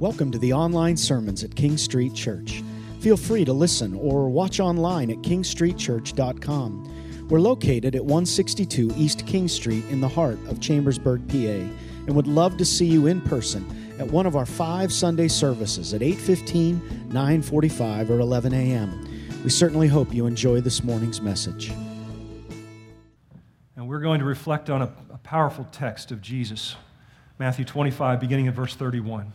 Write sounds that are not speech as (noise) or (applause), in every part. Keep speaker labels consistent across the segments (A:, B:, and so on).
A: Welcome to the online sermons at King Street Church. Feel free to listen or watch online at kingstreetchurch.com. We're located at 162 East King Street in the heart of Chambersburg, PA, and would love to see you in person at one of our five Sunday services at 8:15, 9:45, or 11 a.m. We certainly hope you enjoy this morning's message.
B: And we're going to reflect on a, a powerful text of Jesus. Matthew 25, beginning at verse 31.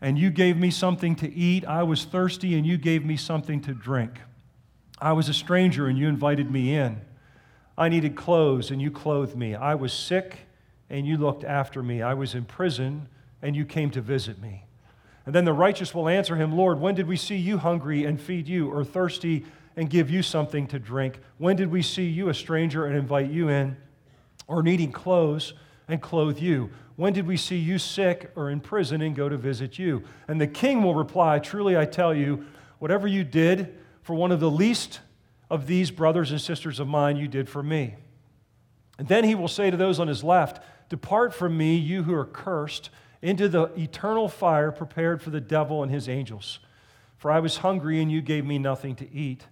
B: and you gave me something to eat. I was thirsty, and you gave me something to drink. I was a stranger, and you invited me in. I needed clothes, and you clothed me. I was sick, and you looked after me. I was in prison, and you came to visit me. And then the righteous will answer him, Lord, when did we see you hungry and feed you, or thirsty and give you something to drink? When did we see you a stranger and invite you in? or needing clothes and clothe you? When did we see you sick or in prison and go to visit you? And the king will reply, Truly I tell you, whatever you did for one of the least of these brothers and sisters of mine, you did for me. And then he will say to those on his left, Depart from me, you who are cursed, into the eternal fire prepared for the devil and his angels. For I was hungry, and you gave me nothing to eat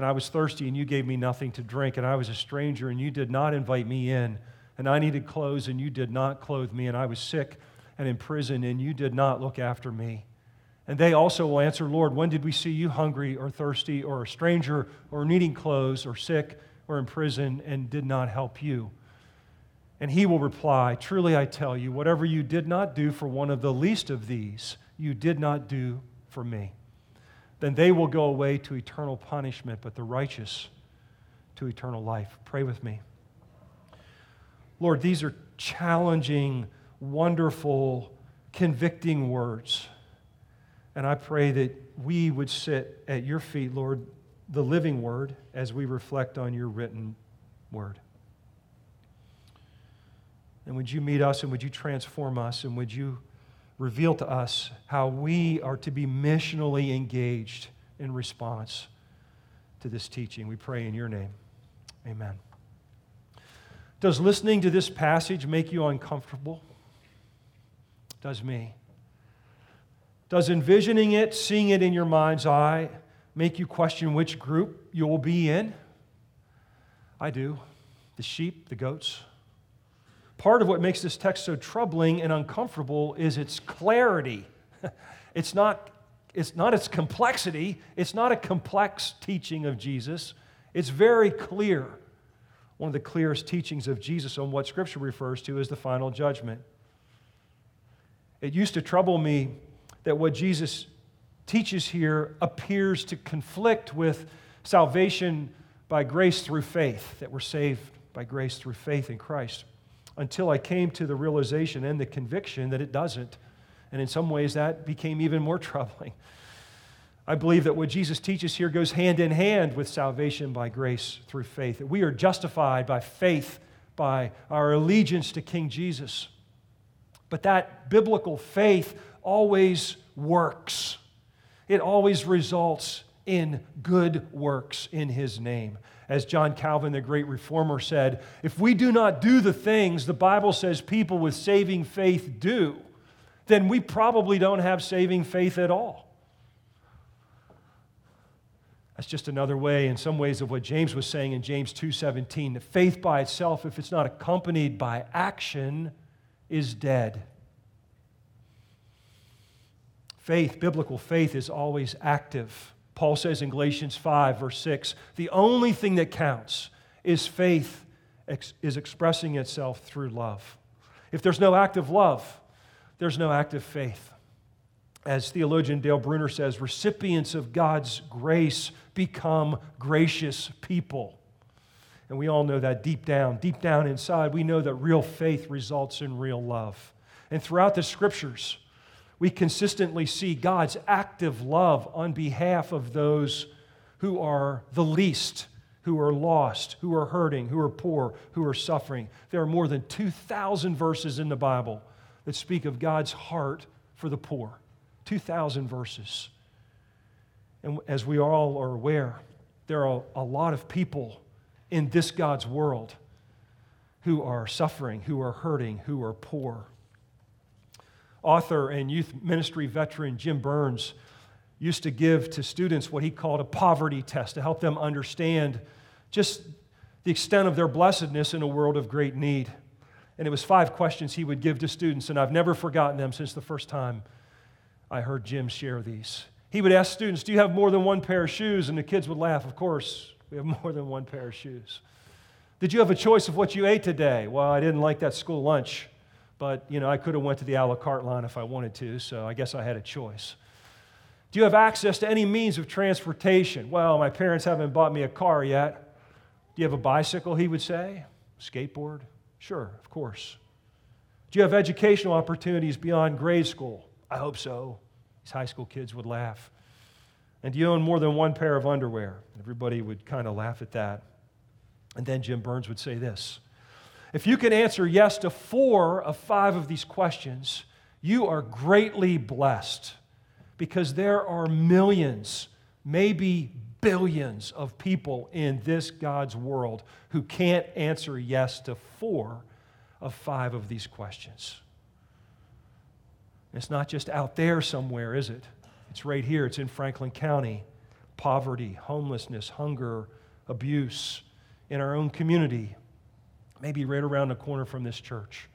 B: and I was thirsty, and you gave me nothing to drink, and I was a stranger, and you did not invite me in, and I needed clothes, and you did not clothe me, and I was sick and in prison, and you did not look after me. And they also will answer, Lord, when did we see you hungry or thirsty or a stranger or needing clothes or sick or in prison and did not help you? And he will reply, Truly I tell you, whatever you did not do for one of the least of these, you did not do for me then they will go away to eternal punishment, but the righteous to eternal life. Pray with me. Lord, these are challenging, wonderful, convicting words. And I pray that we would sit at your feet, Lord, the living word, as we reflect on your written word. And would you meet us and would you transform us and would you reveal to us how we are to be missionally engaged in response to this teaching. We pray in your name. Amen. Does listening to this passage make you uncomfortable? Does me. Does envisioning it, seeing it in your mind's eye, make you question which group you will be in? I do. The sheep, the goats, part of what makes this text so troubling and uncomfortable is its clarity. (laughs) it's, not, it's not its complexity, it's not a complex teaching of Jesus. It's very clear. One of the clearest teachings of Jesus on what Scripture refers to as the final judgment. It used to trouble me that what Jesus teaches here appears to conflict with salvation by grace through faith, that we're saved by grace through faith in Christ until I came to the realization and the conviction that it doesn't. And in some ways, that became even more (laughs) troubling. I believe that what Jesus teaches here goes hand in hand with salvation by grace through faith. That we are justified by faith, by our allegiance to King Jesus. But that biblical faith always works, it always results in good works in his name as John Calvin, the great reformer, said, if we do not do the things the Bible says people with saving faith do, then we probably don't have saving faith at all. That's just another way, in some ways, of what James was saying in James 2:17. That faith by itself, if it's not accompanied by action, is dead. Faith, biblical faith, is always active. Paul says in Galatians 5, verse 6, the only thing that counts is faith ex- is expressing itself through love. If there's no active love, there's no active faith. As theologian Dale Bruner says, recipients of God's grace become gracious people. And we all know that deep down, deep down inside, we know that real faith results in real love. And throughout the scriptures, we consistently see God's active love on behalf of those who are the least, who are lost, who are hurting, who are poor, who are suffering. There are more than 2,000 verses in the Bible that speak of God's heart for the poor. 2,000 verses. And as we all are aware, there are a lot of people in this God's world who are suffering, who are hurting, who are poor. Author and youth ministry veteran Jim Burns used to give to students what he called a poverty test to help them understand just the extent of their blessedness in a world of great need. And it was five questions he would give to students, and I've never forgotten them since the first time I heard Jim share these. He would ask students, Do you have more than one pair of shoes? And the kids would laugh, Of course, we have (laughs) more than one pair of shoes. Did you have a choice of what you ate today? Well, I didn't like that school lunch, but you know, I could have went to the a la carte line if I wanted to, so I guess I had a choice. Do you have access to any means of transportation? Well, my parents haven't bought me a car yet. Do you have a bicycle, he would say? Skateboard? Sure, of course. Do you have educational opportunities beyond grade school? I hope so. These high school kids would laugh. And do you own more than one pair of underwear? Everybody would kind of laugh at that. And then Jim Burns would say this If you can answer yes to four of five of these questions, you are greatly blessed because there are millions, maybe billions of people in this God's world who can't answer yes to four of five of these questions. It's not just out there somewhere, is it? It's right here. It's in Franklin County. Poverty, homelessness, hunger, abuse in our own community, maybe right around the corner from this church.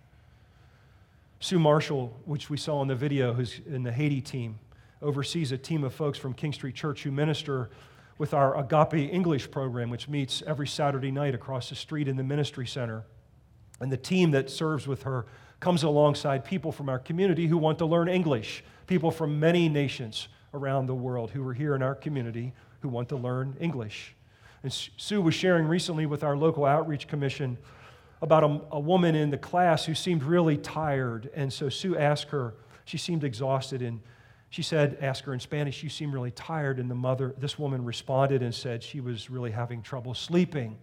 B: Sue Marshall, which we saw in the video, who's in the Haiti team, oversees a team of folks from King Street Church who minister with our Agape English program, which meets every Saturday night across the street in the ministry center. And the team that serves with her comes alongside people from our community who want to learn English, people from many nations around the world who are here in our community who want to learn English. And Sue was sharing recently with our local outreach commission about a, a, woman in the class who seemed really tired. And so Sue asked her, she seemed exhausted, and she said, ask her in Spanish, you seem really tired. And the mother, this woman responded and said she was really having trouble sleeping.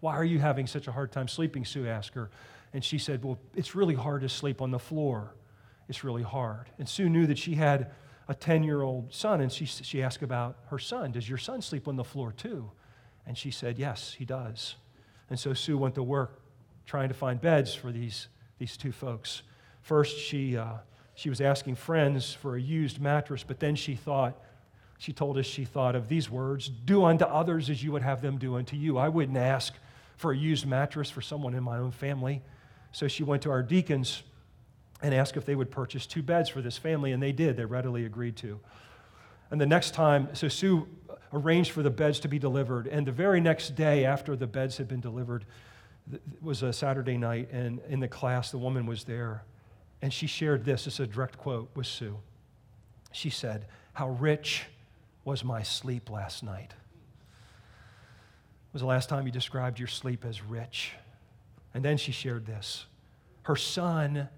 B: Why are you having such a hard time sleeping? Sue asked her. And she said, Well, it's really hard to sleep on the floor. It's really hard. And Sue knew that she had a 10 year old son, and she, she asked about her son. Does your son sleep on the floor too? And she said, Yes, he does. And so Sue went to work trying to find beds for these, these two folks. First, she, uh, she was asking friends for a used mattress, but then she thought, she told us she thought of these words Do unto others as you would have them do unto you. I wouldn't ask for a used mattress for someone in my own family. So she went to our deacons and asked if they would purchase two beds for this family, and they did. They readily agreed to. And the next time, so Sue arranged for the beds to be delivered. And the very next day after the beds had been delivered, it was a Saturday night, and in the class, the woman was there. And she shared this. It's a direct quote with Sue. She said, How rich was my sleep last night? Was the last time you described your sleep as rich? And then she shared this. Her son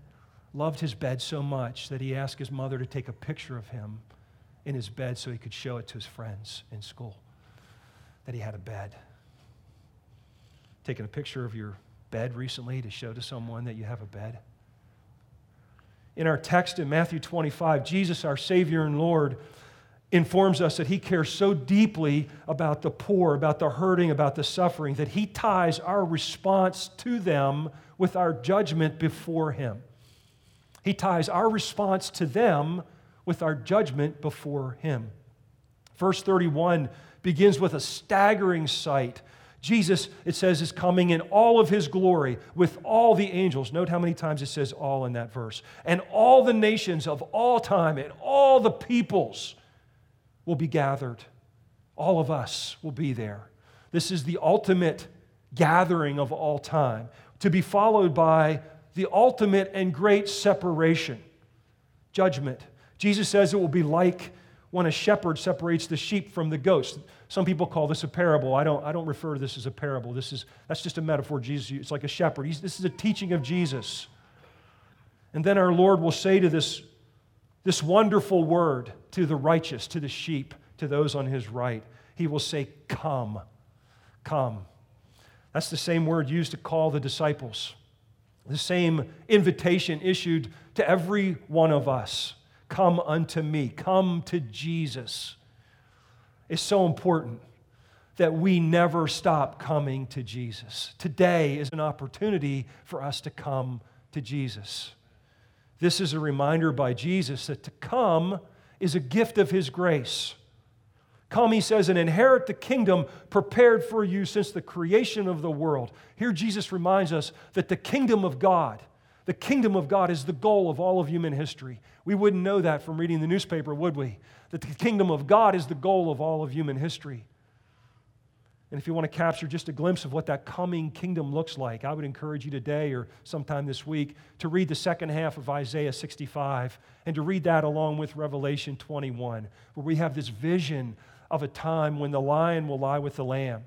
B: loved his bed so much that he asked his mother to take a picture of him in his bed so he could show it to his friends in school that he had a bed. Taking a picture of your bed recently to show to someone that you have a bed. In our text in Matthew 25, Jesus, our Savior and Lord, informs us that he cares so deeply about the poor, about the hurting, about the suffering, that he ties our response to them with our judgment before him. He ties our response to them with our judgment before him. Verse 31 begins with a staggering sight. Jesus, it says, is coming in all of his glory with all the angels. Note how many times it says all in that verse. And all the nations of all time and all the peoples will be gathered. All of us will be there. This is the ultimate gathering of all time, to be followed by the ultimate and great separation judgment. Jesus says it will be like when a shepherd separates the sheep from the goats. Some people call this a parable. I don't, I don't refer to this as a parable. This is, that's just a metaphor. Jesus, it's like a shepherd. He's, this is a teaching of Jesus. And then our Lord will say to this, this wonderful word to the righteous, to the sheep, to those on his right, He will say, Come, come. That's the same word used to call the disciples, the same invitation issued to every one of us Come unto me, come to Jesus. It's so important that we never stop coming to Jesus. Today is an opportunity for us to come to Jesus. This is a reminder by Jesus that to come is a gift of His grace. Come, he says, and inherit the kingdom prepared for you since the creation of the world. Here, Jesus reminds us that the kingdom of God, the kingdom of God is the goal of all of human history. We wouldn't know that from reading the newspaper, would we? That the kingdom of God is the goal of all of human history. And if you want to capture just a glimpse of what that coming kingdom looks like, I would encourage you today or sometime this week to read the second half of Isaiah 65 and to read that along with Revelation 21, where we have this vision of a time when the lion will lie with the lamb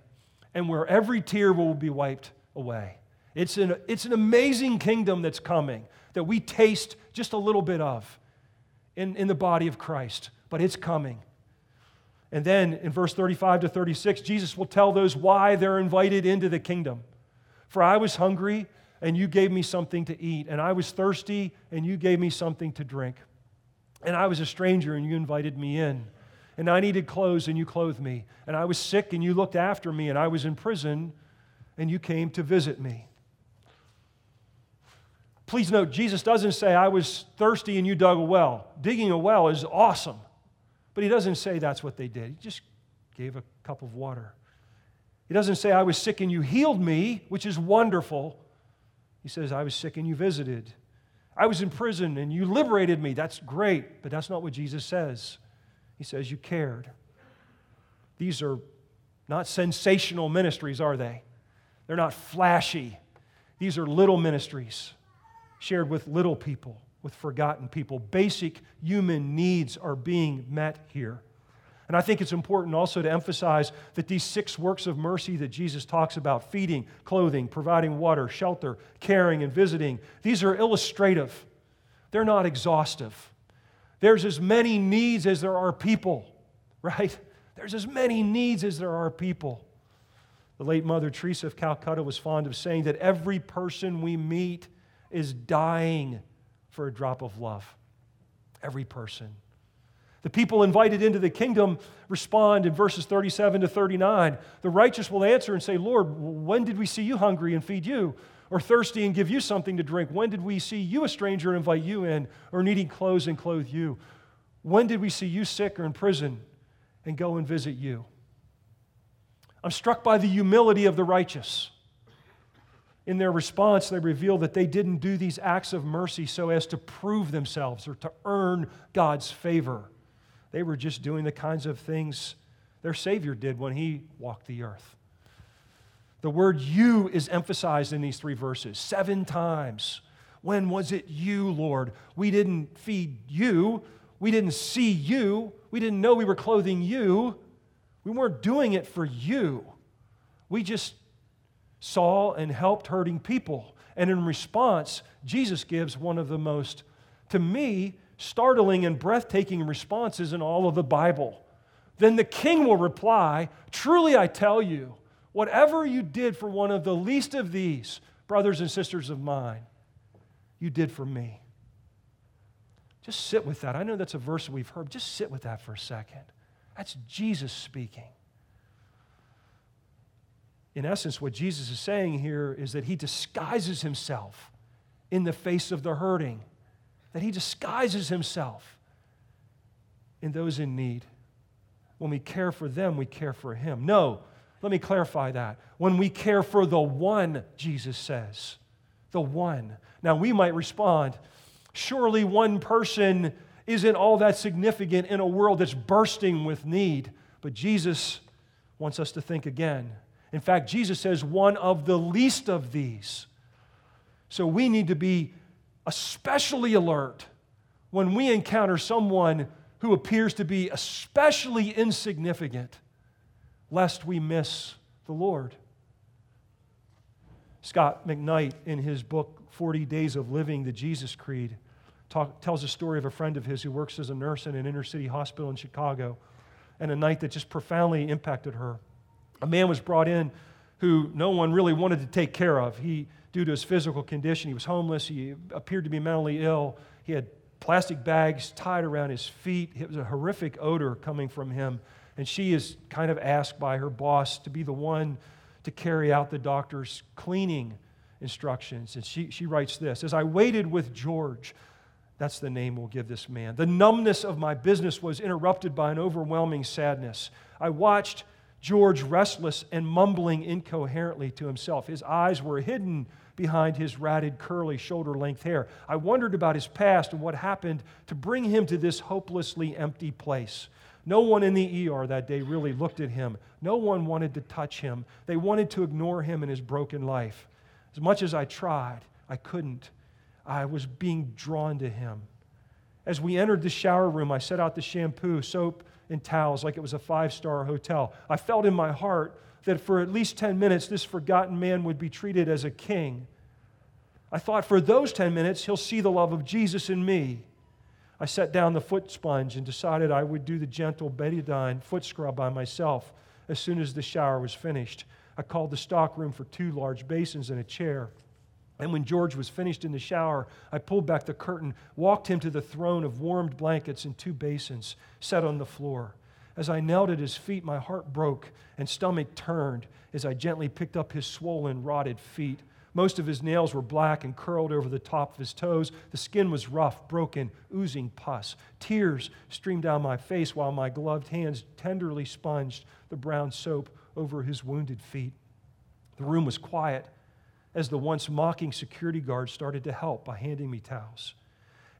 B: and where every tear will be wiped away. It's an, it's an amazing kingdom that's coming that we taste just a little bit of in, in the body of Christ, but it's coming. And then in verse 35 to 36, Jesus will tell those why they're invited into the kingdom. For I was hungry, and you gave me something to eat, and I was thirsty, and you gave me something to drink. And I was a stranger, and you invited me in. And I needed clothes, and you clothed me. And I was sick, and you looked after me. And I was in prison, and you came to visit me. Please note, Jesus doesn't say, I was thirsty and you dug a well. Digging a well is awesome. But he doesn't say that's what they did. He just gave a cup of water. He doesn't say, I was sick and you healed me, which is wonderful. He says, I was sick and you visited. I was in prison and you liberated me. That's great, but that's not what Jesus says. He says, You cared. These are not sensational ministries, are they? They're not flashy. These are little ministries shared with little people with forgotten people. Basic human needs are being met here. And I think it's important also to emphasize that these six works of mercy that Jesus talks about feeding, clothing, providing water, shelter, caring, and visiting these are illustrative, they're not exhaustive. There's as many needs as there are people, (laughs) right? There's as many needs as there are people. The late Mother Teresa of Calcutta was fond of saying that every person we meet is dying for a drop of love. Every person. The people invited into the kingdom respond in verses 37 to 39. The righteous will answer and say, Lord, when did we see you hungry and feed you? Or thirsty and give you something to drink? When did we see you a stranger and invite you in? Or needing clothes and clothe you? When did we see you sick or in prison and go and visit you? I'm struck by the humility of the righteous in their response, they reveal that they didn't do these acts of mercy so as to prove themselves or to earn God's favor. They were just doing the kinds of things their Savior did when He walked the earth. The word you is emphasized in these three verses seven times. When was it you, Lord? We didn't feed you. We didn't see you. We didn't know we were clothing you. We weren't doing it for you. We just saw and helped hurting people. And in response, Jesus gives one of the most, to me, startling and breathtaking responses in all of the Bible. Then the king will reply, Truly I tell you, whatever you did for one of the least of these, brothers and sisters of mine, you did for me. Just sit with that. I know that's a verse we've heard. Just sit with that for a second. That's Jesus speaking in essence, what Jesus is saying here is that he disguises himself in the face of the hurting, that he disguises himself in those in need. When we care for them, we care for him. No, let me clarify that. When we care for the one, Jesus says, the one. Now, we might respond, surely one person isn't all that significant in a world that's bursting with need. But Jesus wants us to think again in fact, Jesus says, one of the least of these. So we need to be especially alert when we encounter someone who appears to be especially insignificant, lest we miss the Lord. Scot McKnight, in his book, 40 Days of Living the Jesus Creed, talk, tells a story of a friend of his who works as a nurse in an inner city hospital in Chicago and a night that just profoundly impacted her. A man was brought in who no one really wanted to take care of. He, due to his physical condition, he was homeless. He appeared to be mentally ill. He had plastic bags tied around his feet. It was a horrific odor coming from him. And she is kind of asked by her boss to be the one to carry out the doctor's cleaning instructions. And she, she writes this As I waited with George, that's the name we'll give this man, the numbness of my business was interrupted by an overwhelming sadness. I watched George restless and mumbling incoherently to himself. His eyes were hidden behind his ratted, curly, shoulder length hair. I wondered about his past and what happened to bring him to this hopelessly empty place. No one in the ER that day really looked at him. No one wanted to touch him. They wanted to ignore him and his broken life. As much as I tried, I couldn't. I was being drawn to him. As we entered the shower room, I set out the shampoo, soap, and towels like it was a five star hotel. I felt in my heart that for at least 10 minutes, this forgotten man would be treated as a king. I thought for those 10 minutes, he'll see the love of Jesus in me. I set down the foot sponge and decided I would do the gentle betadine foot scrub by myself as soon as the shower was finished. I called the stock room for two large basins and a chair. And when George was finished in the shower, I pulled back the curtain, walked him to the throne of warmed blankets and two basins, set on the floor. As I knelt at his feet, my heart broke and stomach turned as I gently picked up his swollen, rotted feet. Most of his nails were black and curled over the top of his toes. The skin was rough, broken, oozing pus. Tears streamed down my face while my gloved hands tenderly sponged the brown soap over his wounded feet. The room was quiet as the once mocking security guard started to help by handing me towels.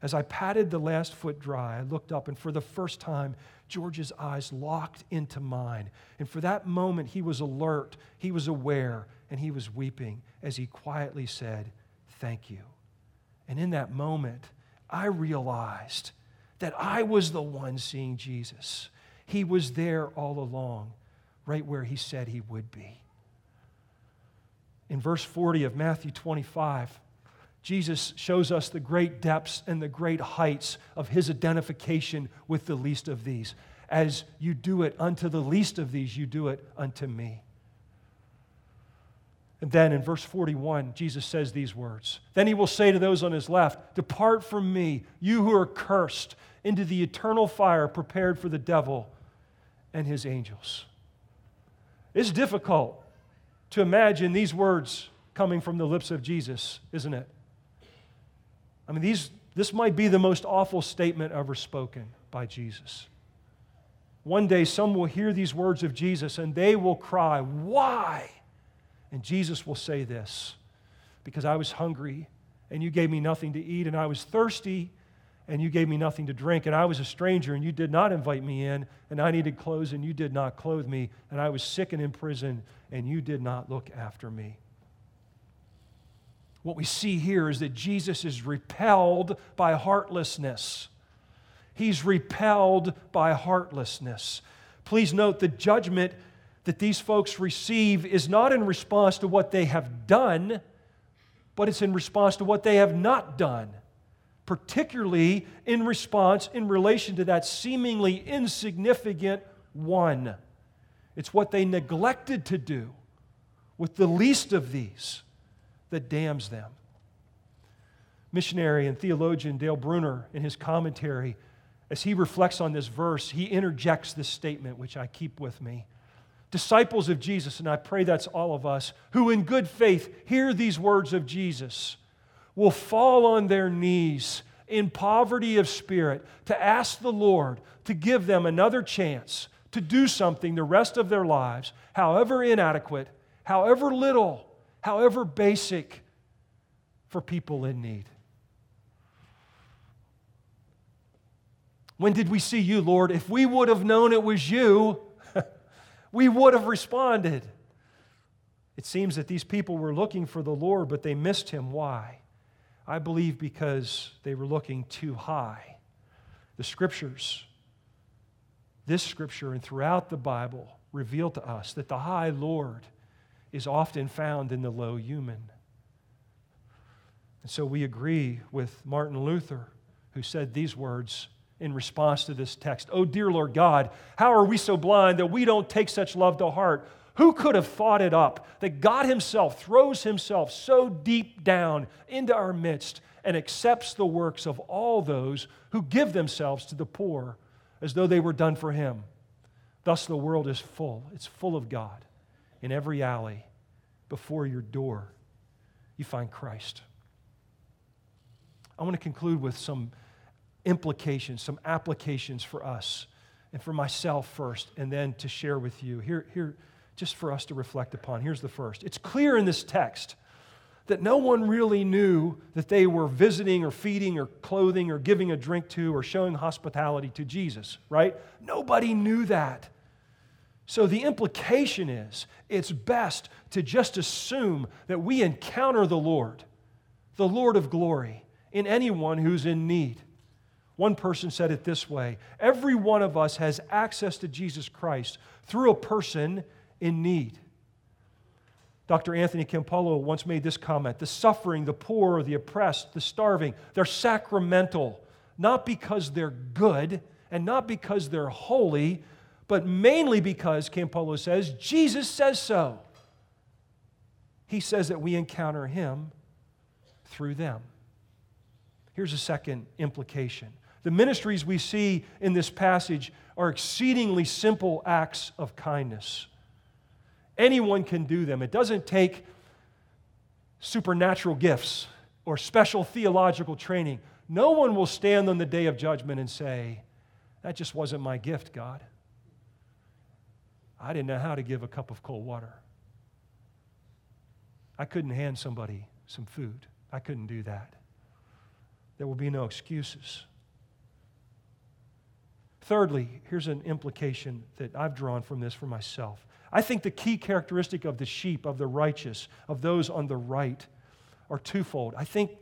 B: As I patted the last foot dry, I looked up, and for the first time, George's eyes locked into mine. And for that moment, he was alert, he was aware, and he was weeping as he quietly said, Thank you. And in that moment, I realized that I was the one seeing Jesus. He was there all along, right where he said he would be in verse 40 of Matthew 25, Jesus shows us the great depths and the great heights of his identification with the least of these. As you do it unto the least of these, you do it unto me. And then in verse 41, Jesus says these words Then he will say to those on his left, Depart from me, you who are cursed, into the eternal fire prepared for the devil and his angels. It's difficult to imagine these words coming from the lips of Jesus, isn't it? I mean, these, this might be the most awful statement ever spoken by Jesus. One day, some will hear these words of Jesus and they will cry, Why? And Jesus will say this Because I was hungry and you gave me nothing to eat, and I was thirsty and you gave me nothing to drink, and I was a stranger, and you did not invite me in, and I needed clothes, and you did not clothe me, and I was sick and in prison, and you did not look after me. What we see here is that Jesus is repelled by heartlessness. He's repelled by heartlessness. Please note the judgment that these folks receive is not in response to what they have done, but it's in response to what they have not done particularly in response in relation to that seemingly insignificant one. It's what they neglected to do with the least of these that damns them. Missionary and theologian Dale Bruner, in his commentary, as he reflects on this verse, he interjects this statement, which I keep with me. Disciples of Jesus, and I pray that's all of us, who in good faith hear these words of Jesus will fall on their knees in poverty of spirit to ask the Lord to give them another chance to do something the rest of their lives, however inadequate, however little, however basic, for people in need. When did we see you, Lord? If we would have known it was you, (laughs) we would have responded. It seems that these people were looking for the Lord, but they missed him. Why? I believe because they were looking too high. The scriptures, this scripture and throughout the Bible, reveal to us that the high Lord is often found in the low human. And so we agree with Martin Luther, who said these words in response to this text Oh, dear Lord God, how are we so blind that we don't take such love to heart? Who could have thought it up that God Himself throws Himself so deep down into our midst and accepts the works of all those who give themselves to the poor as though they were done for Him? Thus, the world is full. It's full of God. In every alley, before your door, you find Christ. I want to conclude with some implications, some applications for us and for myself first, and then to share with you. Here, here, just for us to reflect upon. Here's the first. It's clear in this text that no one really knew that they were visiting or feeding or clothing or giving a drink to or showing hospitality to Jesus, right? Nobody knew that. So the implication is it's best to just assume that we encounter the Lord, the Lord of glory, in anyone who's in need. One person said it this way Every one of us has access to Jesus Christ through a person in need. Dr. Anthony Campolo once made this comment The suffering, the poor, the oppressed, the starving, they're sacramental, not because they're good and not because they're holy, but mainly because, Campolo says, Jesus says so. He says that we encounter him through them. Here's a second implication the ministries we see in this passage are exceedingly simple acts of kindness. Anyone can do them. It doesn't take supernatural gifts or special theological training. No one will stand on the day of judgment and say, That just wasn't my gift, God. I didn't know how to give a cup of cold water. I couldn't hand somebody some food. I couldn't do that. There will be no excuses. Thirdly, here's an implication that I've drawn from this for myself. I think the key characteristic of the sheep, of the righteous, of those on the right, are twofold. I think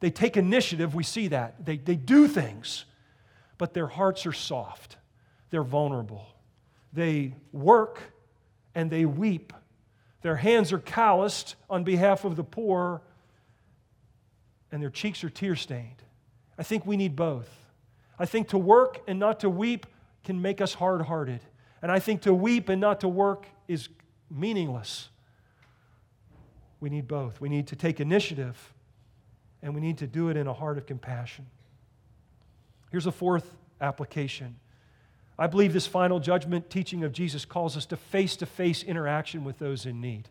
B: they take initiative, we see that. They, they do things, but their hearts are soft, they're vulnerable. They work and they weep. Their hands are calloused on behalf of the poor, and their cheeks are tear stained. I think we need both. I think to work and not to weep can make us hard hearted. And I think to weep and not to work is meaningless. We need both. We need to take initiative, and we need to do it in a heart of compassion. Here's a fourth application. I believe this final judgment teaching of Jesus calls us to face to face interaction with those in need.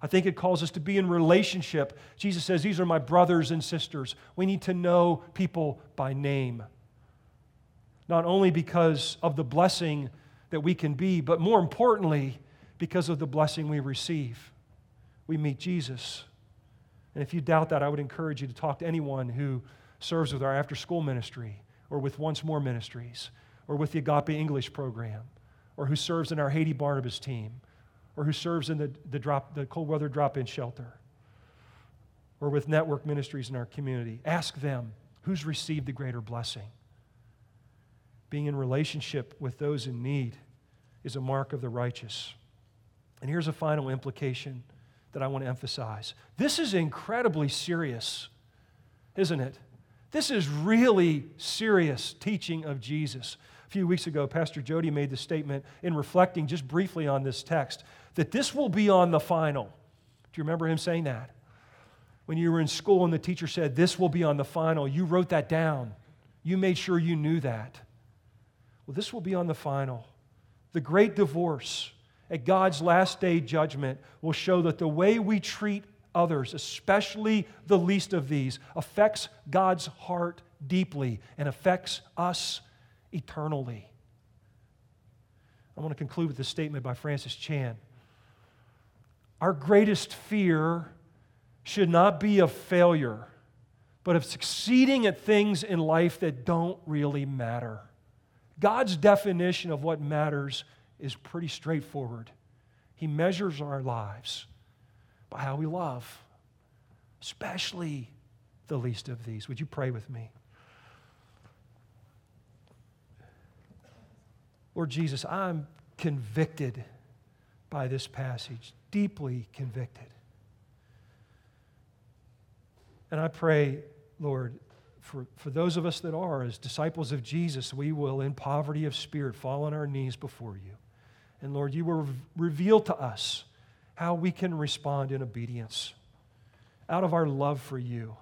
B: I think it calls us to be in relationship. Jesus says, These are my brothers and sisters. We need to know people by name not only because of the blessing that we can be, but more importantly, because of the blessing we receive. We meet Jesus. And if you doubt that, I would encourage you to talk to anyone who serves with our after school ministry or with Once More Ministries or with the Agape English program or who serves in our Haiti Barnabas team or who serves in the, the, drop, the cold weather drop in shelter or with network ministries in our community. Ask them who's received the greater blessing being in relationship with those in need is a mark of the righteous. And here's a final implication that I want to emphasize this is incredibly serious, isn't it? This is really serious teaching of Jesus. A few weeks ago, Pastor Jody made the statement in reflecting just briefly on this text that this will be on the final. Do you remember him saying that? When you were in school and the teacher said, This will be on the final, you wrote that down. You made sure you knew that. Well, this will be on the final. The great divorce at God's last day judgment will show that the way we treat others, especially the least of these, affects God's heart deeply and affects us eternally. I want to conclude with this statement by Francis Chan. Our greatest fear should not be of failure, but of succeeding at things in life that don't really matter. God's definition of what matters is pretty straightforward. He measures our lives by how we love, especially the least of these. Would you pray with me? Lord Jesus, I'm convicted by this passage, deeply convicted. And I pray, Lord, for, for those of us that are, as disciples of Jesus, we will, in poverty of spirit, fall on our knees before you. And Lord, you will reveal to us how we can respond in obedience out of our love for you,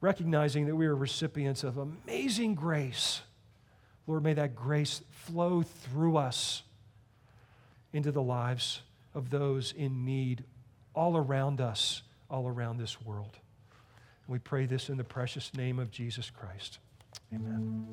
B: recognizing that we are recipients of amazing grace. Lord, may that grace flow through us into the lives of those in need all around us, all around this world. We pray this in the precious name of Jesus Christ. Amen.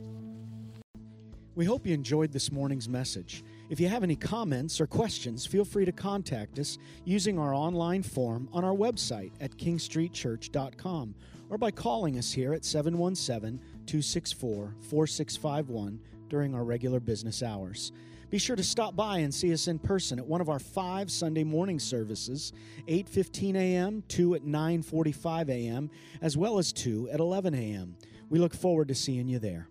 A: We hope you enjoyed this morning's message. If you have any comments or questions, feel free to contact us using our online form on our website at kingstreetchurch.com or by calling us here at 717 264 4651 during our regular business hours. Be sure to stop by and see us in person at one of our five Sunday morning services, 8:15 a.m., 2 at 9:45 a.m., as well as 2 at 11 a.m. We look forward to seeing you there.